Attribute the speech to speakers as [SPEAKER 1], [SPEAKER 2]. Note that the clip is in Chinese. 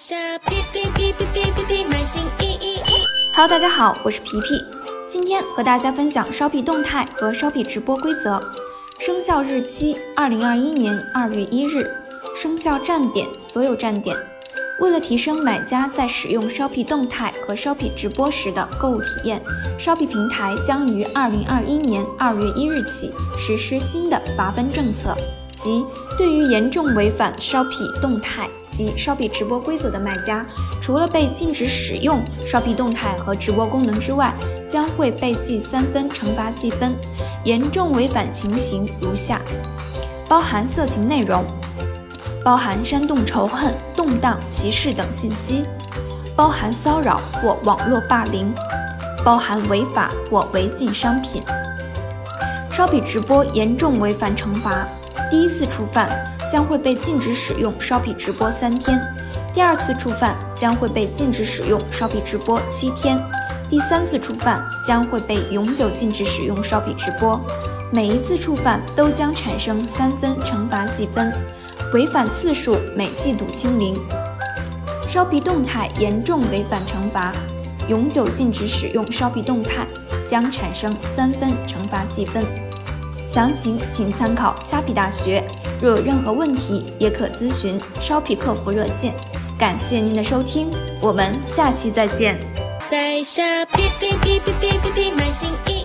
[SPEAKER 1] 下皮皮皮皮皮皮皮买新衣衣。
[SPEAKER 2] Hello，大家好，我是皮皮，今天和大家分享烧皮动态和烧皮直播规则。生效日期：二零二一年二月一日。生效站点：所有站点。为了提升买家在使用烧皮动态和烧皮直播时的购物体验，烧皮平台将于二零二一年二月一日起实施新的罚分政策，即对于严重违反 Shopee 动态及 Shopee 直播规则的卖家，除了被禁止使用 Shopee 动态和直播功能之外，将会被记三分惩罚记分。严重违反情形如下：包含色情内容。包含煽动仇恨、动荡、歧视等信息，包含骚扰或网络霸凌，包含违法或违禁商品。Shopee 直播严重违反惩罚：第一次触犯将会被禁止使用烧皮直播三天；第二次触犯将会被禁止使用烧皮直播七天；第三次触犯将会被永久禁止使用烧皮直播。每一次触犯都将产生三分惩罚记分。违反次数每季度清零，烧皮动态严重违反惩罚，永久禁止使用烧皮动态，将产生三分惩罚记分。详情请参考虾皮大学，若有任何问题也可咨询烧皮客服热线。感谢您的收听，我们下期再见。
[SPEAKER 1] 在下皮皮皮皮皮皮皮买新衣。